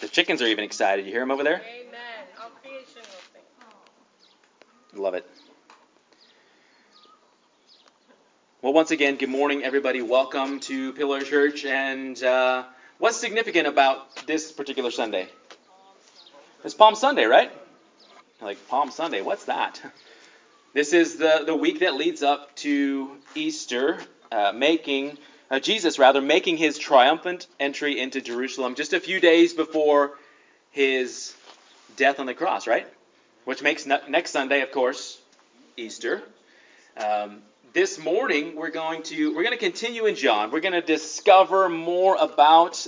The chickens are even excited. You hear them over there? Amen. All creation will. Love it. Well, once again, good morning, everybody. Welcome to Pillar Church. And uh, what's significant about this particular Sunday? It's Palm Sunday, right? Like Palm Sunday, what's that? This is the, the week that leads up to Easter, uh, making uh, Jesus rather making his triumphant entry into Jerusalem just a few days before his death on the cross, right? Which makes ne- next Sunday, of course, Easter. Um, this morning we're going to we're going to continue in John. We're going to discover more about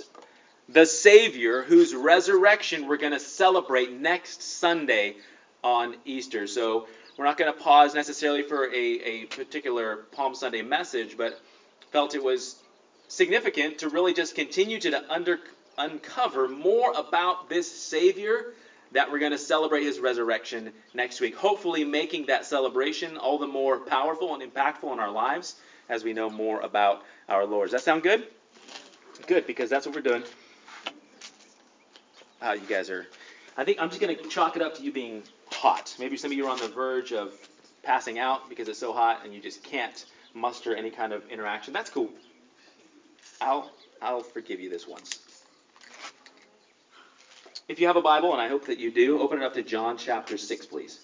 the Savior whose resurrection we're going to celebrate next Sunday on Easter. So we're not going to pause necessarily for a, a particular Palm Sunday message, but felt it was significant to really just continue to under, uncover more about this Savior that we're going to celebrate his resurrection next week. Hopefully, making that celebration all the more powerful and impactful in our lives as we know more about our Lord. Does that sound good? Good, because that's what we're doing. Uh, you guys are. I think I'm just going to chalk it up to you being hot. Maybe some of you are on the verge of passing out because it's so hot and you just can't muster any kind of interaction. That's cool. I'll I'll forgive you this once. If you have a Bible, and I hope that you do, open it up to John chapter 6, please.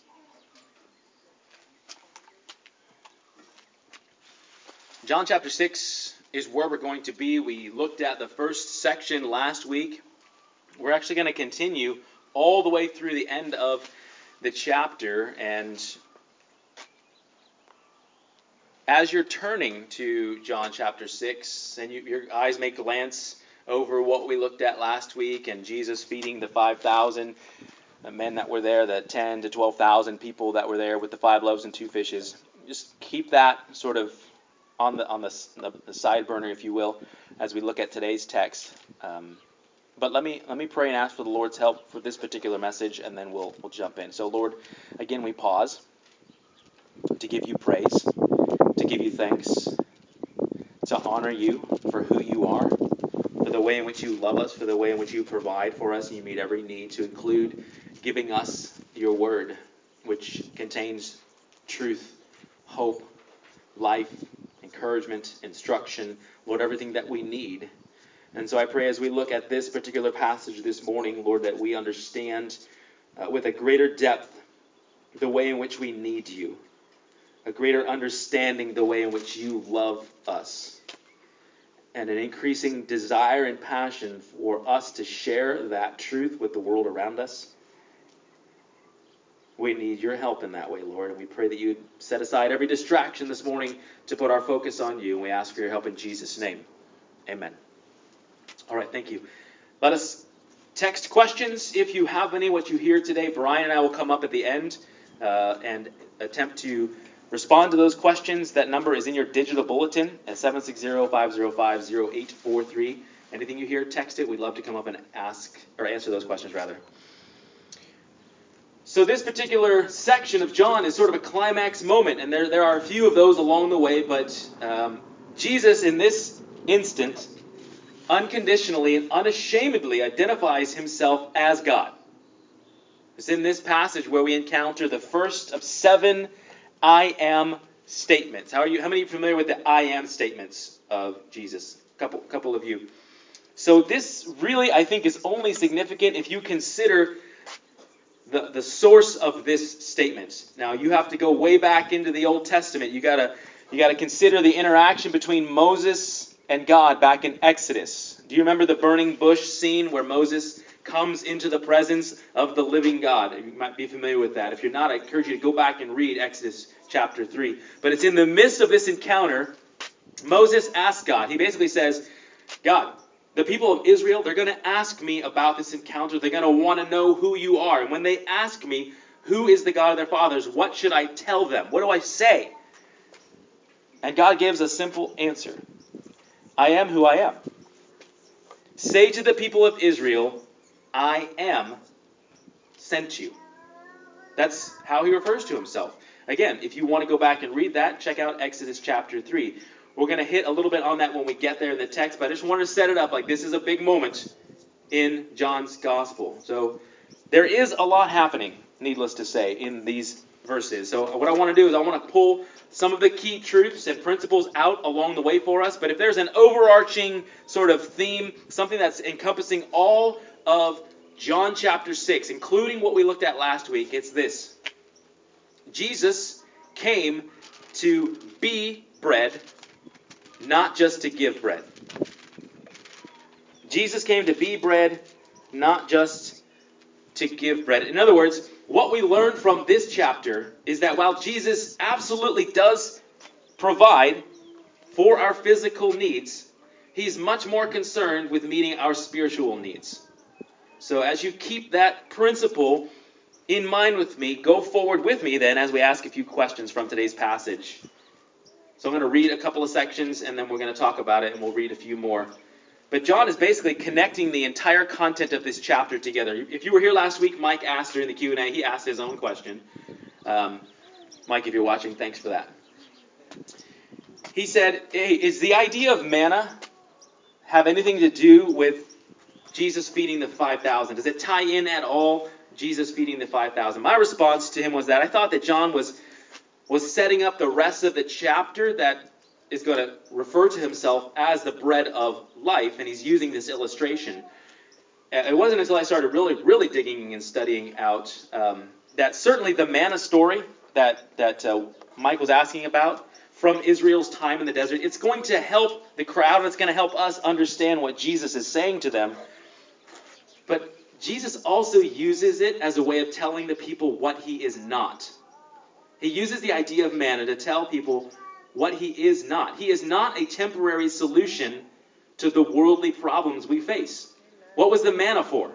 John chapter 6 is where we're going to be. We looked at the first section last week. We're actually going to continue all the way through the end of the chapter. And as you're turning to John chapter 6, and you, your eyes may glance over what we looked at last week and Jesus feeding the 5,000 men that were there, the 10 to 12,000 people that were there with the five loaves and two fishes. Just keep that sort of on the on the, the, side burner, if you will, as we look at today's text. Um, but let me let me pray and ask for the Lord's help for this particular message, and then we'll we'll jump in. So, Lord, again we pause to give you praise, to give you thanks, to honor you for who you are, for the way in which you love us, for the way in which you provide for us, and you meet every need, to include giving us your word, which contains truth, hope, life, encouragement, instruction, Lord, everything that we need. And so I pray as we look at this particular passage this morning, Lord, that we understand uh, with a greater depth the way in which we need you, a greater understanding the way in which you love us, and an increasing desire and passion for us to share that truth with the world around us. We need your help in that way, Lord, and we pray that you set aside every distraction this morning to put our focus on you, and we ask for your help in Jesus' name. Amen. All right, thank you. Let us text questions if you have any, what you hear today. Brian and I will come up at the end uh, and attempt to respond to those questions. That number is in your digital bulletin at 760-505-0843. Anything you hear, text it. We'd love to come up and ask or answer those questions rather. So this particular section of John is sort of a climax moment, and there, there are a few of those along the way, but um, Jesus in this instant unconditionally and unashamedly identifies himself as God. It's in this passage where we encounter the first of seven I am statements. How are you? How many are familiar with the I am statements of Jesus? A couple, couple of you. So this really, I think, is only significant if you consider the, the source of this statement. Now you have to go way back into the Old Testament. You gotta you gotta consider the interaction between Moses and God back in Exodus. Do you remember the burning bush scene where Moses comes into the presence of the living God? You might be familiar with that. If you're not, I encourage you to go back and read Exodus chapter 3. But it's in the midst of this encounter, Moses asks God. He basically says, God, the people of Israel, they're going to ask me about this encounter. They're going to want to know who you are. And when they ask me, who is the God of their fathers, what should I tell them? What do I say? And God gives a simple answer I am who I am. Say to the people of Israel, I am sent you. That's how he refers to himself. Again, if you want to go back and read that, check out Exodus chapter 3. We're going to hit a little bit on that when we get there in the text, but I just wanted to set it up like this is a big moment. in John's gospel. So there is a lot happening, needless to say, in these verses. So what I want to do is I want to pull some of the key truths and principles out along the way for us. But if there's an overarching sort of theme, something that's encompassing all of John chapter 6, including what we looked at last week, it's this Jesus came to be bread, not just to give bread. Jesus came to be bread, not just to give bread. In other words, what we learn from this chapter is that while Jesus absolutely does provide for our physical needs, he's much more concerned with meeting our spiritual needs. So as you keep that principle in mind with me, go forward with me then as we ask a few questions from today's passage. So I'm going to read a couple of sections and then we're going to talk about it and we'll read a few more. But John is basically connecting the entire content of this chapter together. If you were here last week, Mike asked during the Q&A, he asked his own question. Um, Mike, if you're watching, thanks for that. He said, hey, is the idea of manna have anything to do with Jesus feeding the 5,000? Does it tie in at all, Jesus feeding the 5,000? My response to him was that I thought that John was, was setting up the rest of the chapter that is going to refer to himself as the bread of life, and he's using this illustration. It wasn't until I started really, really digging and studying out um, that certainly the manna story that that uh, Mike was asking about from Israel's time in the desert, it's going to help the crowd, it's going to help us understand what Jesus is saying to them. But Jesus also uses it as a way of telling the people what he is not. He uses the idea of manna to tell people what he is not. He is not a temporary solution to the worldly problems we face. What was the manna for?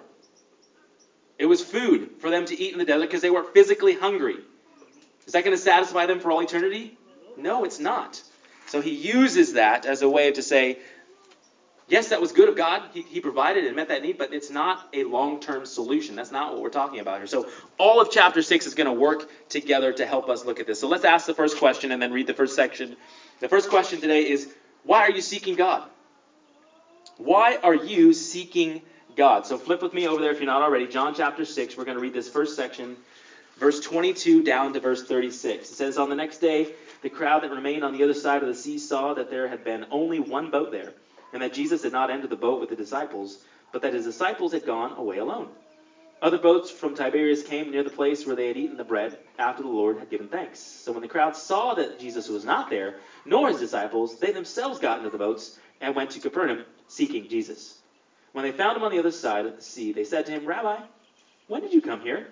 It was food for them to eat in the desert because they were physically hungry. Is that going to satisfy them for all eternity? No, it's not. So he uses that as a way to say, yes, that was good of God. He, he provided and met that need, but it's not a long term solution. That's not what we're talking about here. So all of chapter 6 is going to work together to help us look at this. So let's ask the first question and then read the first section. The first question today is why are you seeking God? Why are you seeking God? So flip with me over there if you're not already. John chapter 6. We're going to read this first section, verse 22 down to verse 36. It says, On the next day, the crowd that remained on the other side of the sea saw that there had been only one boat there and that Jesus had not entered the boat with the disciples, but that his disciples had gone away alone. Other boats from Tiberias came near the place where they had eaten the bread after the Lord had given thanks. So when the crowd saw that Jesus was not there, nor his disciples, they themselves got into the boats and went to Capernaum seeking Jesus. When they found him on the other side of the sea, they said to him, Rabbi, when did you come here?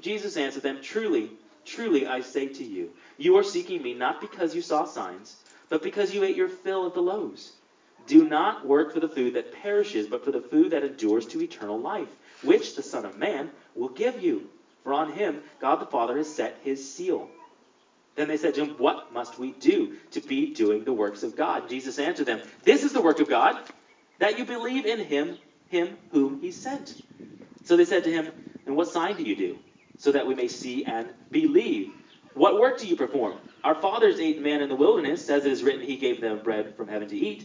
Jesus answered them, Truly, truly, I say to you, you are seeking me not because you saw signs, but because you ate your fill of the loaves. Do not work for the food that perishes, but for the food that endures to eternal life, which the Son of Man will give you. For on him God the Father has set his seal. Then they said to him, What must we do to be doing the works of God? Jesus answered them, This is the work of God, that you believe in him, him whom he sent. So they said to him, And what sign do you do, so that we may see and believe? What work do you perform? Our fathers ate man in the wilderness, as it is written, He gave them bread from heaven to eat.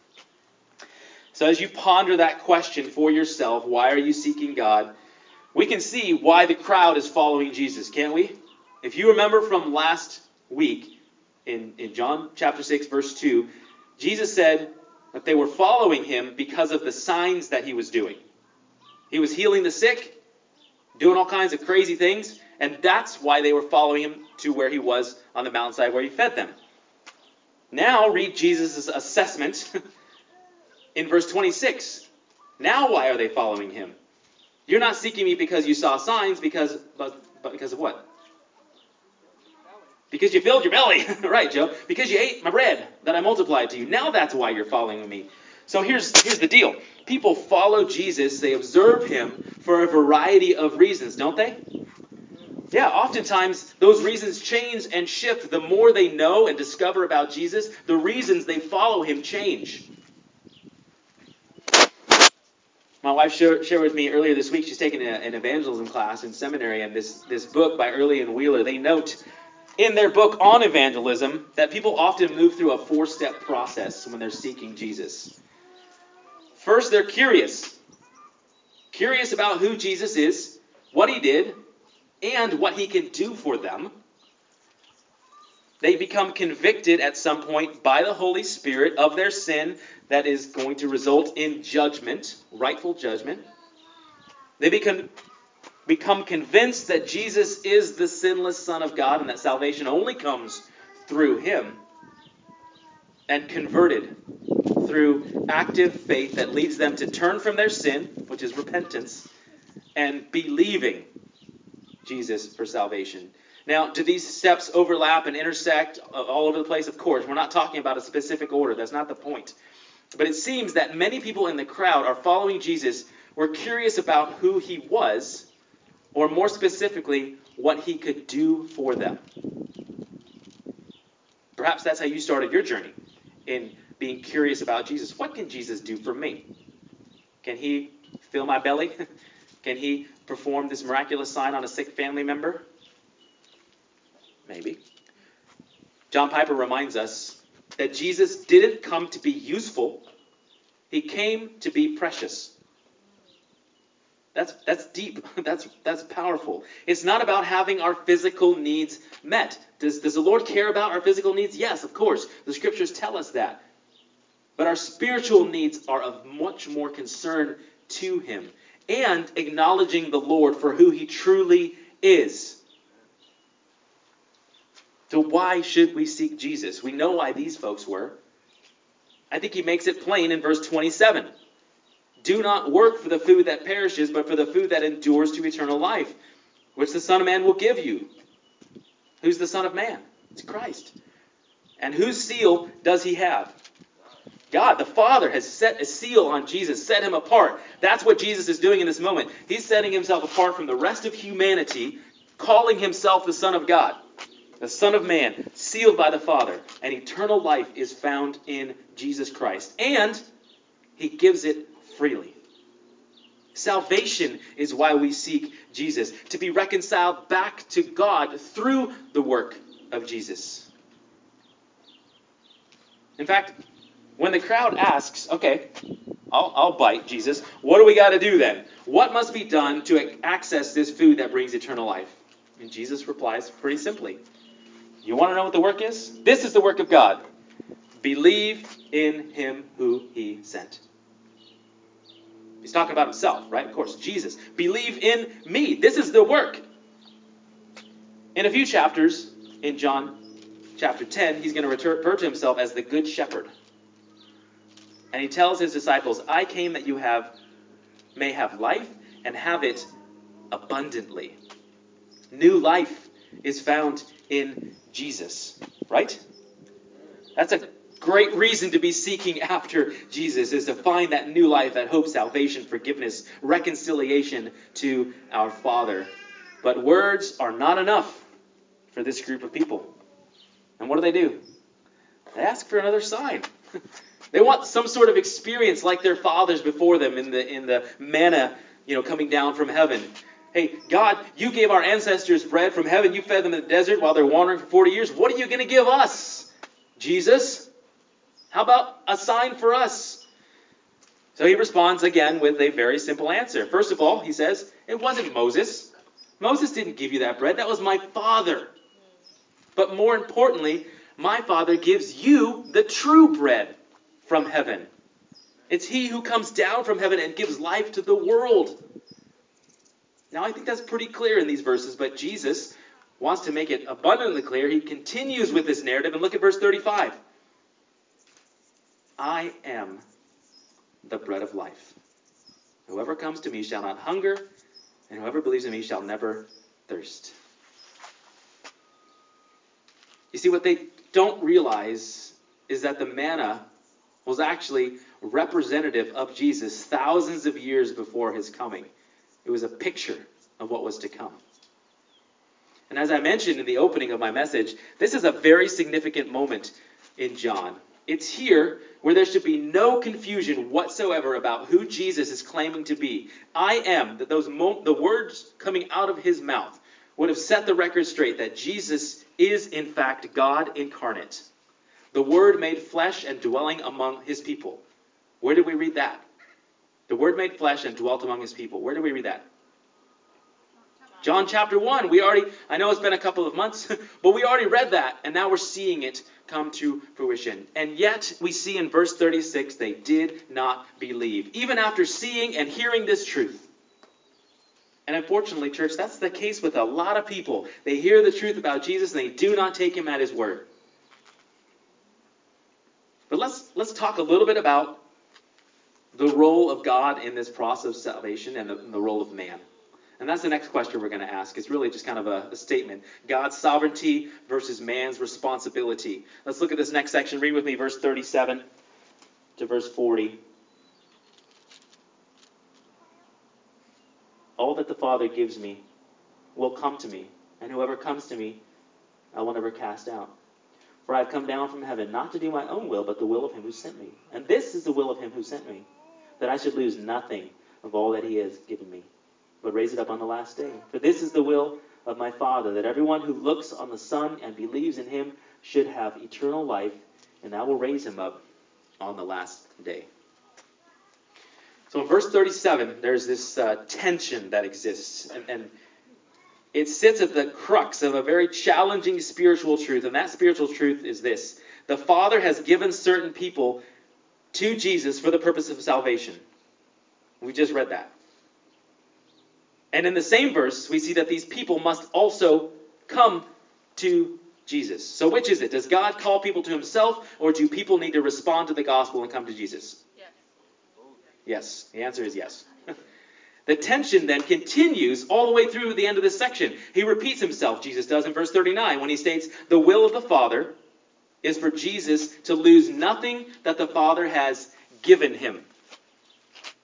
So, as you ponder that question for yourself, why are you seeking God? We can see why the crowd is following Jesus, can't we? If you remember from last week in, in John chapter 6, verse 2, Jesus said that they were following him because of the signs that he was doing. He was healing the sick, doing all kinds of crazy things, and that's why they were following him to where he was on the mountainside where he fed them. Now, read Jesus' assessment in verse 26. Now why are they following him? You're not seeking me because you saw signs, because but, but because of what? Because you filled your belly. right, Joe. Because you ate my bread that I multiplied to you. Now that's why you're following me. So here's, here's the deal people follow Jesus, they observe him for a variety of reasons, don't they? Yeah, oftentimes those reasons change and shift. The more they know and discover about Jesus, the reasons they follow him change. My wife shared, with me earlier this week, she's taking a, an evangelism class in seminary, and this, this book by Earley and Wheeler, they note in their book on evangelism that people often move through a four step process when they're seeking Jesus. First, they're curious. Curious about who Jesus is, what he did, and what he can do for them. They become convicted at some point by the Holy Spirit of their sin that is going to result in judgment, rightful judgment. They become, become convinced that Jesus is the sinless Son of God and that salvation only comes through him. And converted through active faith that leads them to turn from their sin, which is repentance, and believing Jesus for salvation. Now, do these steps overlap and intersect all over the place? Of course. We're not talking about a specific order. That's not the point. But it seems that many people in the crowd are following Jesus, were curious about who he was, or more specifically, what he could do for them. Perhaps that's how you started your journey in being curious about Jesus. What can Jesus do for me? Can he fill my belly? can he perform this miraculous sign on a sick family member? Maybe. John Piper reminds us that Jesus didn't come to be useful, he came to be precious. That's, that's deep. That's, that's powerful. It's not about having our physical needs met. Does, does the Lord care about our physical needs? Yes, of course. The scriptures tell us that. But our spiritual needs are of much more concern to Him and acknowledging the Lord for who He truly is. So, why should we seek Jesus? We know why these folks were. I think he makes it plain in verse 27. Do not work for the food that perishes, but for the food that endures to eternal life, which the Son of Man will give you. Who's the Son of Man? It's Christ. And whose seal does he have? God, the Father, has set a seal on Jesus, set him apart. That's what Jesus is doing in this moment. He's setting himself apart from the rest of humanity, calling himself the Son of God the Son of Man, sealed by the Father, and eternal life is found in Jesus Christ. And he gives it freely. Salvation is why we seek Jesus, to be reconciled back to God through the work of Jesus. In fact, when the crowd asks, okay, I'll, I'll bite, Jesus, what do we got to do then? What must be done to access this food that brings eternal life? And Jesus replies pretty simply you want to know what the work is? This is the work of God. Believe in him who he sent. He's talking about himself, right? Of course, Jesus. Believe in me. This is the work. In a few chapters, in John chapter 10, he's going to refer to himself as the Good Shepherd. And he tells his disciples, I came that you have may have life and have it abundantly. New life is found in Jesus, right? That's a great reason to be seeking after Jesus is to find that new life, that hope, salvation, forgiveness, reconciliation to our Father. But words are not enough for this group of people. And what do they do? They ask for another sign. they want some sort of experience like their fathers before them in the in the manna, you know, coming down from heaven. Hey, God, you gave our ancestors bread from heaven. You fed them in the desert while they're wandering for 40 years. What are you going to give us, Jesus? How about a sign for us? So he responds again with a very simple answer. First of all, he says, It wasn't Moses. Moses didn't give you that bread. That was my Father. But more importantly, my Father gives you the true bread from heaven. It's He who comes down from heaven and gives life to the world. Now, I think that's pretty clear in these verses, but Jesus wants to make it abundantly clear. He continues with this narrative, and look at verse 35. I am the bread of life. Whoever comes to me shall not hunger, and whoever believes in me shall never thirst. You see, what they don't realize is that the manna was actually representative of Jesus thousands of years before his coming. It was a picture of what was to come. And as I mentioned in the opening of my message, this is a very significant moment in John. It's here where there should be no confusion whatsoever about who Jesus is claiming to be. I am, that those mo- the words coming out of his mouth would have set the record straight that Jesus is in fact God incarnate. The Word made flesh and dwelling among his people. Where did we read that? The Word made flesh and dwelt among his people. Where did we read that? John chapter 1. We already, I know it's been a couple of months, but we already read that, and now we're seeing it come to fruition. And yet, we see in verse 36, they did not believe, even after seeing and hearing this truth. And unfortunately, church, that's the case with a lot of people. They hear the truth about Jesus and they do not take him at his word. But let's let's talk a little bit about the role of God in this process of salvation and the, and the role of man. And that's the next question we're going to ask. It's really just kind of a, a, statement God's sovereignty versus man's responsibility. Let's look at this next section. Read with me verse 37 to verse 40. All that the Father gives me will come to me, and whoever comes to me, I will never cast out. For I have come down from heaven not to do my own will, but the will of him who sent me. And this is the will of him who sent me, that I should lose nothing of all that he has given me but raise it up on the last day. For this is the will of my Father, that everyone who looks on the Son and believes in him should have eternal life, and I will raise him up on the last day. So in verse 37, there's this uh, tension that exists, and, and it sits at the crux of a very challenging spiritual truth, and that spiritual truth is this the Father has given certain people to Jesus for the purpose of salvation. We just read that. And in the same verse, we see that these people must also come to Jesus. So, which is it? Does God call people to himself, or do people need to respond to the gospel and come to Jesus? Yes. Yes. The answer is yes. the tension then continues all the way through the end of this section. He repeats himself, Jesus does in verse 39, when he states, The will of the Father is for Jesus to lose nothing that the Father has given him.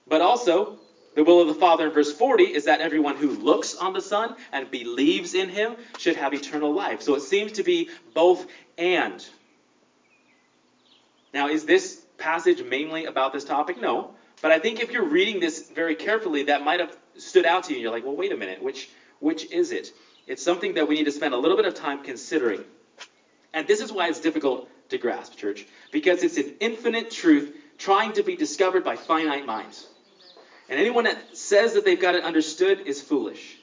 But also, the will of the Father in verse 40 is that everyone who looks on the Son and believes in him should have eternal life. So it seems to be both and. Now, is this passage mainly about this topic? No. But I think if you're reading this very carefully, that might have stood out to you. You're like, well, wait a minute, which which is it? It's something that we need to spend a little bit of time considering. And this is why it's difficult to grasp, church, because it's an infinite truth trying to be discovered by finite minds. And anyone that says that they've got it understood is foolish.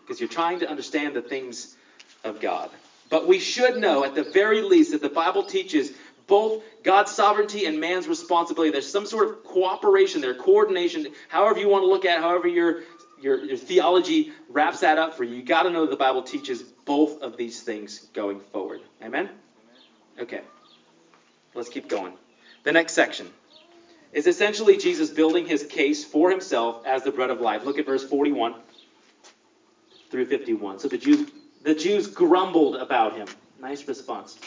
Because you're trying to understand the things of God. But we should know, at the very least, that the Bible teaches both God's sovereignty and man's responsibility. There's some sort of cooperation there, coordination, however you want to look at it, however your, your, your theology wraps that up for you. You've got to know that the Bible teaches both of these things going forward. Amen? Okay. Let's keep going. The next section is essentially Jesus building his case for himself as the bread of life. Look at verse 41 through 51. So the Jews, the Jews grumbled about him. Nice response.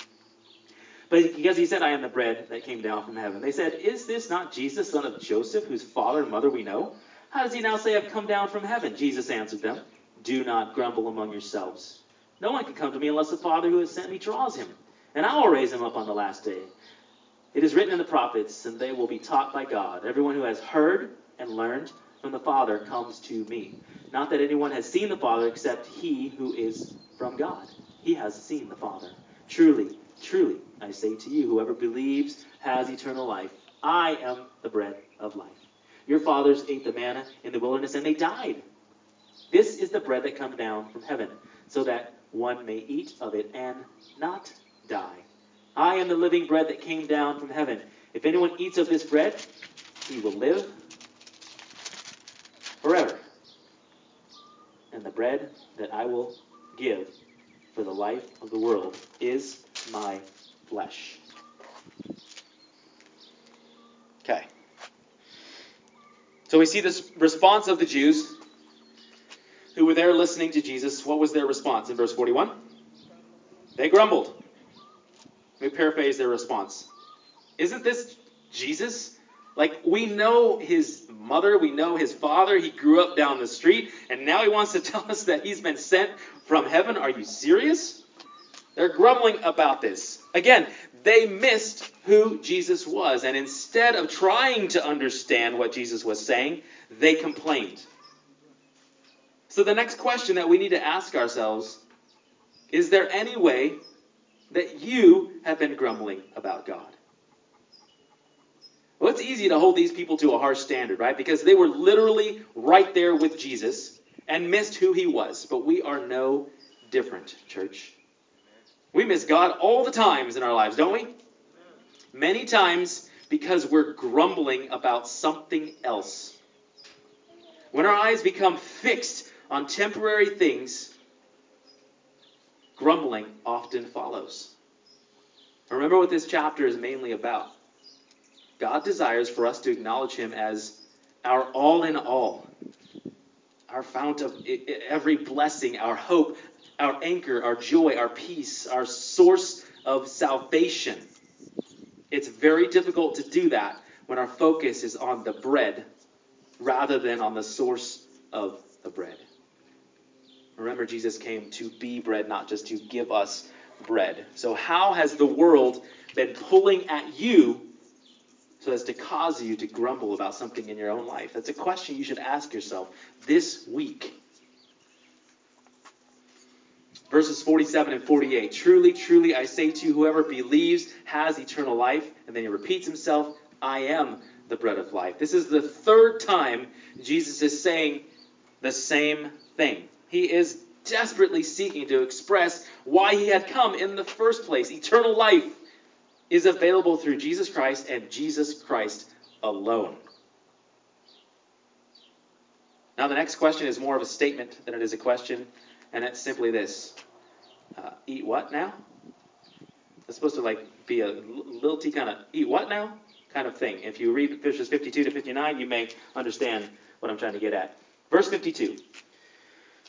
But because he said, I am the bread that came down from heaven, they said, Is this not Jesus, son of Joseph, whose father and mother we know? How does he now say, I've come down from heaven? Jesus answered them, Do not grumble among yourselves. No one can come to me unless the Father who has sent me draws him, and I will raise him up on the last day. It is written in the prophets, and they will be taught by God. Everyone who has heard and learned from the Father comes to me. Not that anyone has seen the Father except he who is from God. He has seen the Father. Truly, truly, I say to you, whoever believes has eternal life. I am the bread of life. Your fathers ate the manna in the wilderness, and they died. This is the bread that comes down from heaven, so that one may eat of it and not die. I am the living bread that came down from heaven. If anyone eats of this bread, he will live forever. And the bread that I will give for the life of the world is my flesh. Okay. So we see this response of the Jews who were there listening to Jesus. What was their response in verse 41? They grumbled. Let me paraphrase their response. Isn't this Jesus? Like, we know his mother, we know his father, he grew up down the street, and now he wants to tell us that he's been sent from heaven. Are you serious? They're grumbling about this. Again, they missed who Jesus was, and instead of trying to understand what Jesus was saying, they complained. So, the next question that we need to ask ourselves is there any way that you have been grumbling about God? Well, it's easy to hold these people to a harsh standard, right? Because they were literally right there with Jesus and missed who he was. But we are no different, church. We miss God all the times in our lives, don't we? Many times because we're grumbling about something else. When our eyes become fixed on temporary things, grumbling often follows. Remember what this chapter is mainly about. God desires for us to acknowledge Him as our all in all, our fount of every blessing, our hope, our anchor, our joy, our peace, our source of salvation. It's very difficult to do that when our focus is on the bread rather than on the source of the bread. Remember, Jesus came to be bread, not just to give us bread. So, how has the world been pulling at you so as to cause you to grumble about something in your own life? That's a question you should ask yourself this week. Verses 47 and 48. Truly, truly, I say to you, whoever believes has eternal life. And then he repeats himself, I am the bread of life. This is the third time Jesus is saying the same thing. He is desperately seeking to express why he had come in the first place. Eternal life is available through Jesus Christ and Jesus Christ alone. Now, the next question is more of a statement than it is a question, and it's simply this uh, Eat what now? It's supposed to like be a lilty kind of eat what now kind of thing. If you read verses 52 to 59, you may understand what I'm trying to get at. Verse 52.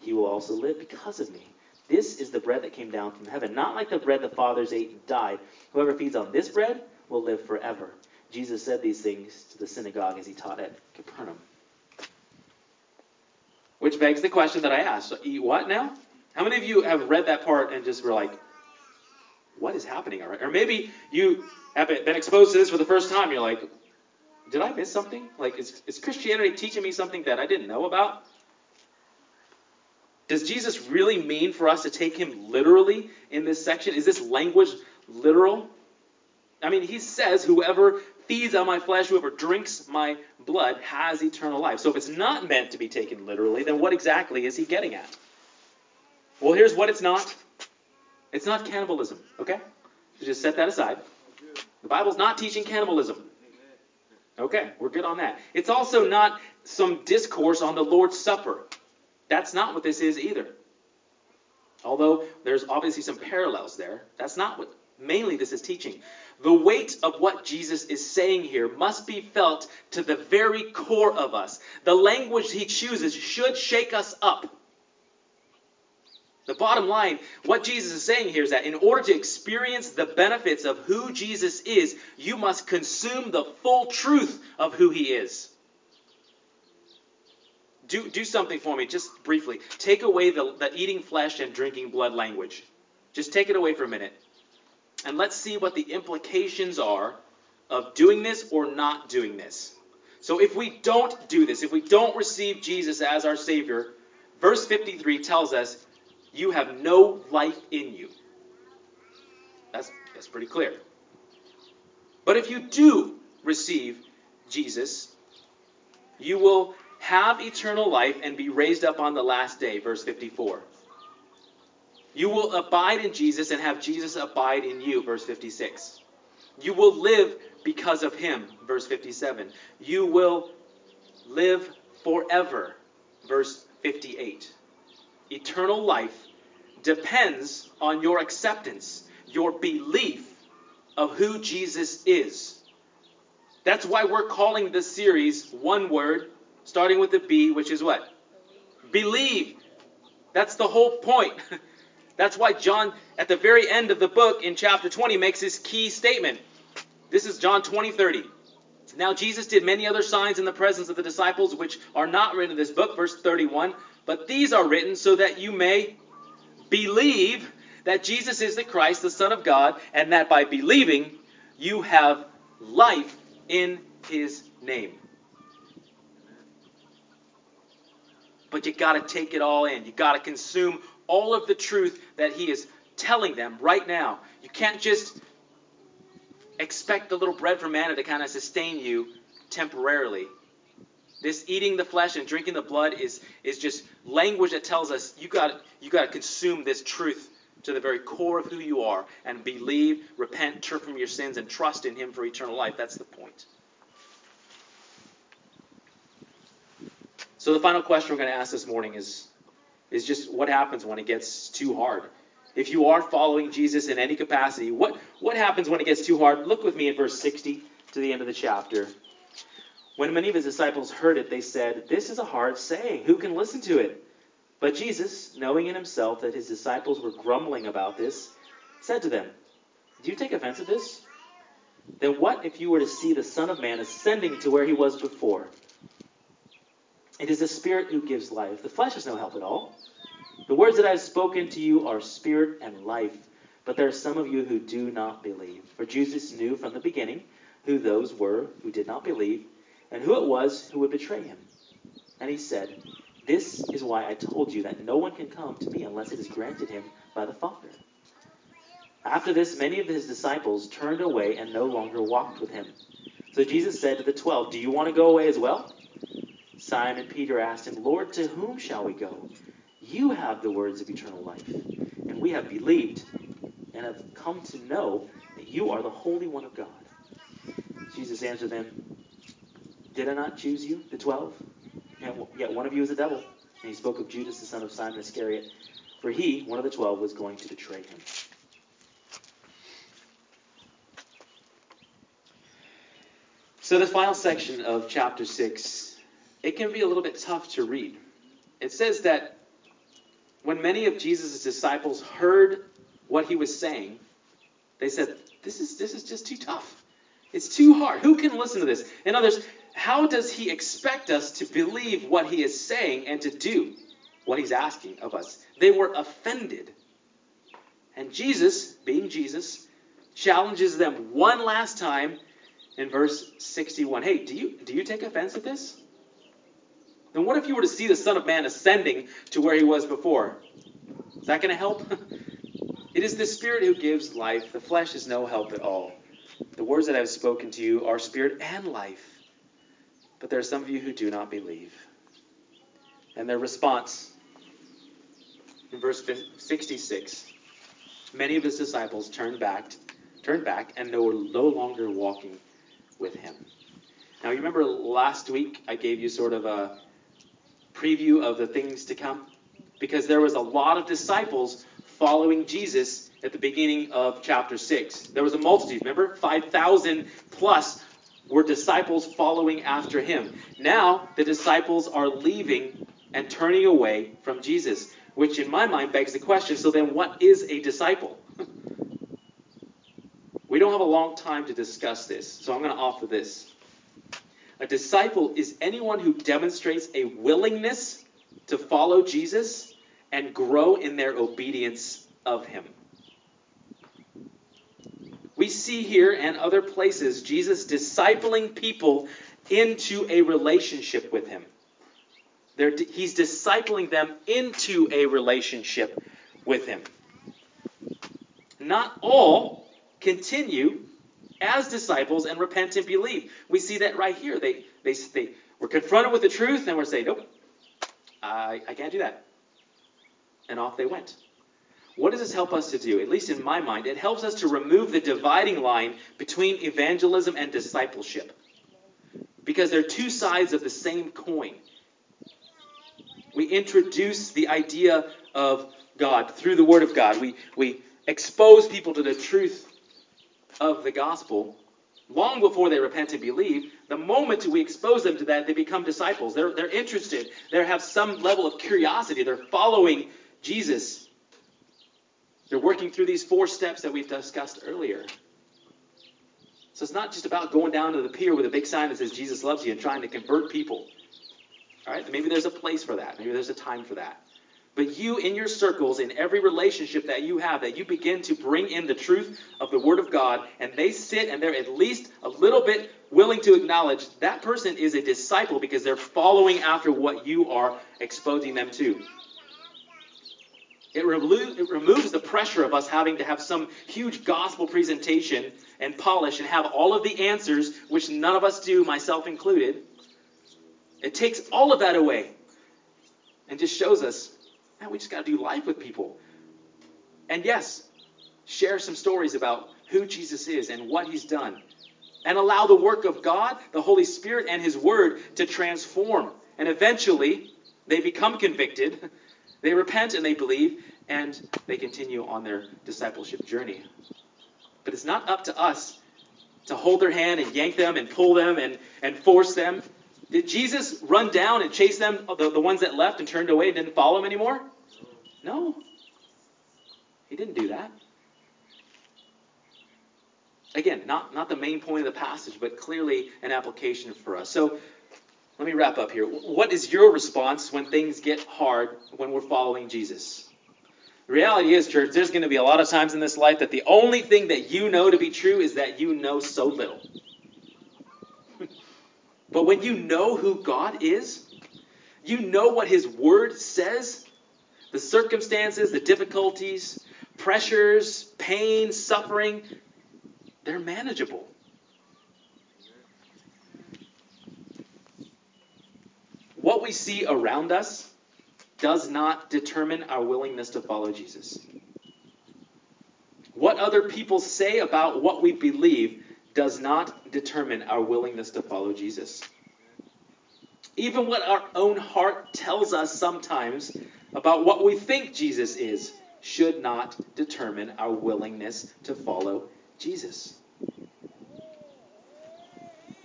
he will also live because of me. This is the bread that came down from heaven, not like the bread the fathers ate and died. Whoever feeds on this bread will live forever. Jesus said these things to the synagogue as he taught at Capernaum. Which begs the question that I asked so eat what now? How many of you have read that part and just were like, what is happening? Or maybe you have been exposed to this for the first time. You're like, did I miss something? Like, is, is Christianity teaching me something that I didn't know about? Does Jesus really mean for us to take him literally in this section? Is this language literal? I mean, he says, Whoever feeds on my flesh, whoever drinks my blood has eternal life. So if it's not meant to be taken literally, then what exactly is he getting at? Well, here's what it's not it's not cannibalism, okay? So just set that aside. The Bible's not teaching cannibalism. Okay, we're good on that. It's also not some discourse on the Lord's Supper. That's not what this is either. Although there's obviously some parallels there, that's not what mainly this is teaching. The weight of what Jesus is saying here must be felt to the very core of us. The language he chooses should shake us up. The bottom line, what Jesus is saying here is that in order to experience the benefits of who Jesus is, you must consume the full truth of who he is do, do something for me, just briefly. Take away the, the eating flesh and drinking blood language. Just take it away for a minute. And let's see what the implications are of doing this or not doing this. So if we don't do this, if we don't receive Jesus as our Savior, verse 53 tells us, you have no life in you. That's, that's pretty clear. But if you do receive Jesus, you will have eternal life and be raised up on the last day. Verse 54. You will abide in Jesus and have Jesus abide in you. Verse 56. You will live because of him, verse 57. You will live forever, verse 58. Eternal life depends on your acceptance, your belief of who Jesus is. That's why we're calling this series one word, starting with the B, which is what? Believe. That's the whole point. That's why John, at the very end of the book in chapter 20, makes his key statement. This is John 20, 30. Now Jesus did many other signs in the presence of the disciples, which are not written in this book, verse 31. But these are written so that you may believe that Jesus is the Christ, the Son of God, and that by believing you have life in his name. But you got to take it all in. You got to consume all of the truth that he is telling them right now. You can't just expect the little bread from manna to kind of sustain you temporarily. This eating the flesh and drinking the blood is, is just language that tells us you got you got to consume this truth to the very core of who you are and believe, repent, turn from your sins, and trust in Him for eternal life. That's the point. So the final question we're going to ask this morning is, is just what happens when it gets too hard? If you are following Jesus in any capacity, what, what happens when it gets too hard? Look with me at verse 60 to the end of the chapter. When many of his disciples heard it, they said, This is a hard saying. Who can listen to it? But Jesus, knowing in himself that his disciples were grumbling about this, said to them, Do you take offense at this? Then what if you were to see the Son of Man ascending to where he was before? It is the Spirit who gives life. The flesh has no help at all. The words that I have spoken to you are spirit and life, but there are some of you who do not believe. For Jesus knew from the beginning who those were who did not believe, and who it was who would betray him. And he said, this is why I told you that no one can come to me unless it is granted him by the Father. After this, many of his disciples turned away and no longer walked with him. So Jesus said to the twelve, Do you want to go away as well? Simon Peter asked him, Lord, to whom shall we go? You have the words of eternal life, and we have believed and have come to know that you are the Holy One of God. Jesus answered them, Did I not choose you, the twelve? Yet one of you is a devil. And he spoke of Judas, the son of Simon Iscariot, for he, one of the twelve, was going to betray him. So, this final section of chapter 6, it can be a little bit tough to read. It says that when many of Jesus' disciples heard what he was saying, they said, This is, this is just too tough. It's too hard. Who can listen to this? In others, how does he expect us to believe what he is saying and to do what he's asking of us? They were offended. And Jesus, being Jesus, challenges them one last time in verse 61. Hey, do you, do you take offense at this? Then what if you were to see the Son of Man ascending to where he was before? Is that going to help? it is the Spirit who gives life. The flesh is no help at all. The words that I have spoken to you are spirit and life. But there are some of you who do not believe. And their response in verse 66 many of his disciples turned back, turned back and were no longer walking with him. Now, you remember last week I gave you sort of a preview of the things to come? Because there was a lot of disciples following Jesus at the beginning of chapter 6. There was a multitude, remember? 5,000 plus were disciples following after him. Now the disciples are leaving and turning away from Jesus, which in my mind begs the question so then what is a disciple? we don't have a long time to discuss this, so I'm going to offer this. A disciple is anyone who demonstrates a willingness to follow Jesus and grow in their obedience of him. We see here and other places Jesus discipling people into a relationship with him. They're, he's discipling them into a relationship with him. Not all continue as disciples and repent and believe. We see that right here. They, they, they were confronted with the truth and were saying, Nope, I, I can't do that. And off they went. what does this help us to do? At least in my mind, it helps us to remove the dividing line between evangelism and discipleship. Because they're two sides of the same coin. We introduce the idea of God through the Word of God. We, we expose people to the truth of the gospel long before they repent and believe. The moment we expose them to that, they become disciples. They're, they're interested. They have some level of curiosity. They're following Jesus. They're working through these four steps that we've discussed earlier. So it's not just about going down to the pier with a big sign that says Jesus loves you and trying to convert people. All right? Maybe there's a place for that. Maybe there's a time for that. But you, in your circles, in every relationship that you have, that you begin to bring in the truth of the Word of God, and they sit and they're at least a little bit willing to acknowledge that person is a disciple because they're following after what you are exposing them to. It, remo- it, removes the pressure of us having to have some huge gospel presentation and polish and have all of the answers, which none of us do, myself included. It takes all of that away and just shows us man, we just got to do life with people. And yes, share some stories about who Jesus is and what he's done. And allow the work of God, the Holy Spirit, and his word to transform. And eventually, they become convicted, they repent and they believe, and they continue on their discipleship journey. But it's not up to us to hold their hand and yank them and pull them and, and force them. Did Jesus run down and chase them, the, the ones that left and turned away and didn't follow him anymore? No. He didn't do that. Again, not, not the main point of the passage, but clearly an application for us. So let me wrap up here. What is your response when things get hard when we're following Jesus? The reality is, church, there's going to be a lot of times in this life that the only thing that you know to be true is that you know so little. But when you know who God is, you know what His Word says, the circumstances, the difficulties, pressures, pain, suffering, they're manageable. What we see around us does not determine our willingness to follow Jesus. What other people say about what we believe does not determine our willingness to follow Jesus. Even what our own heart tells us sometimes about what we think Jesus is should not determine our willingness to follow Jesus.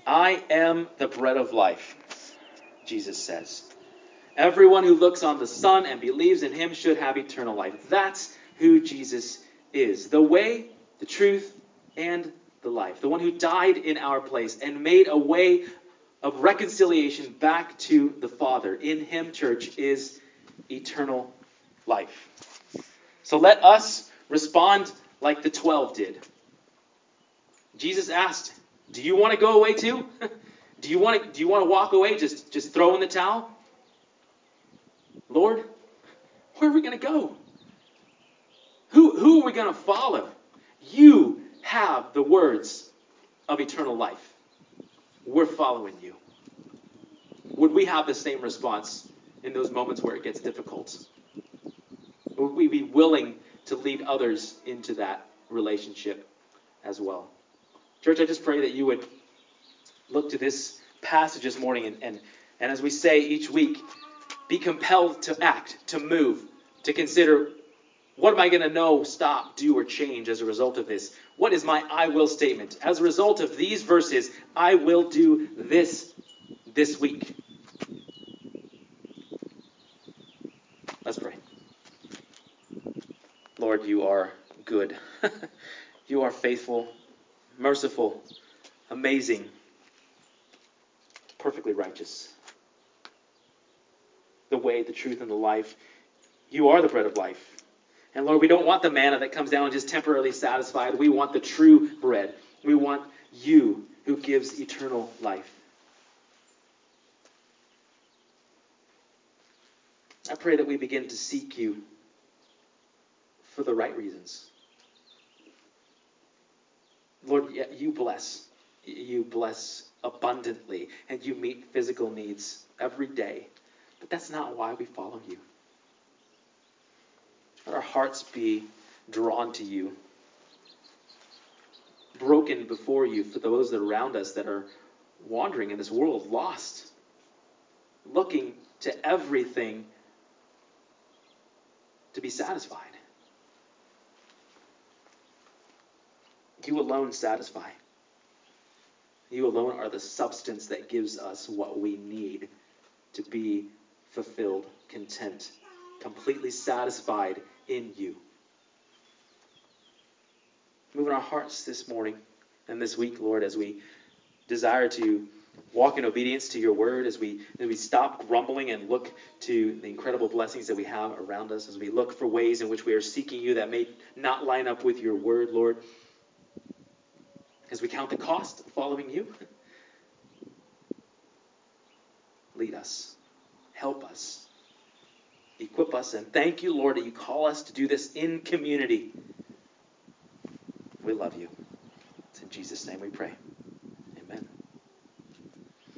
I am the bread of life, Jesus says. Everyone who looks on the Son and believes in him should have eternal life. That's who Jesus is the way, the truth, and the life, the one who died in our place and made a way of reconciliation back to the Father. In him, church, is eternal life. So let us respond like the 12 did. Jesus asked, Do you want to go away too? do you want to, do you want to walk away, just, just throw in the towel? Lord, where are we going to go? Who, who are we going to follow? You have the words of eternal life. We're following you. Would we have the same response in those moments where it gets difficult? Would we be willing to lead others into that relationship as well? Church, I just pray that you would look to this passage this morning and, and, and as we say each week, be compelled to act, to move, to consider what am I going to know, stop, do, or change as a result of this? What is my I will statement? As a result of these verses, I will do this this week. Let's pray. Lord, you are good. you are faithful, merciful, amazing, perfectly righteous. The way, the truth, and the life. You are the bread of life. And Lord, we don't want the manna that comes down and just temporarily satisfied. We want the true bread. We want you who gives eternal life. I pray that we begin to seek you for the right reasons. Lord, you bless. You bless abundantly, and you meet physical needs every day. But that's not why we follow you. Let our hearts be drawn to you, broken before you for those that are around us that are wandering in this world, lost, looking to everything to be satisfied. You alone satisfy. You alone are the substance that gives us what we need to be fulfilled, content, completely satisfied in you. Move in our hearts this morning and this week, Lord, as we desire to walk in obedience to your word, as we, as we stop grumbling and look to the incredible blessings that we have around us, as we look for ways in which we are seeking you that may not line up with your word, Lord, as we count the cost of following you. Lead us, help us, equip us, and thank you, Lord, that you call us to do this in community. We love you. It's in Jesus' name we pray.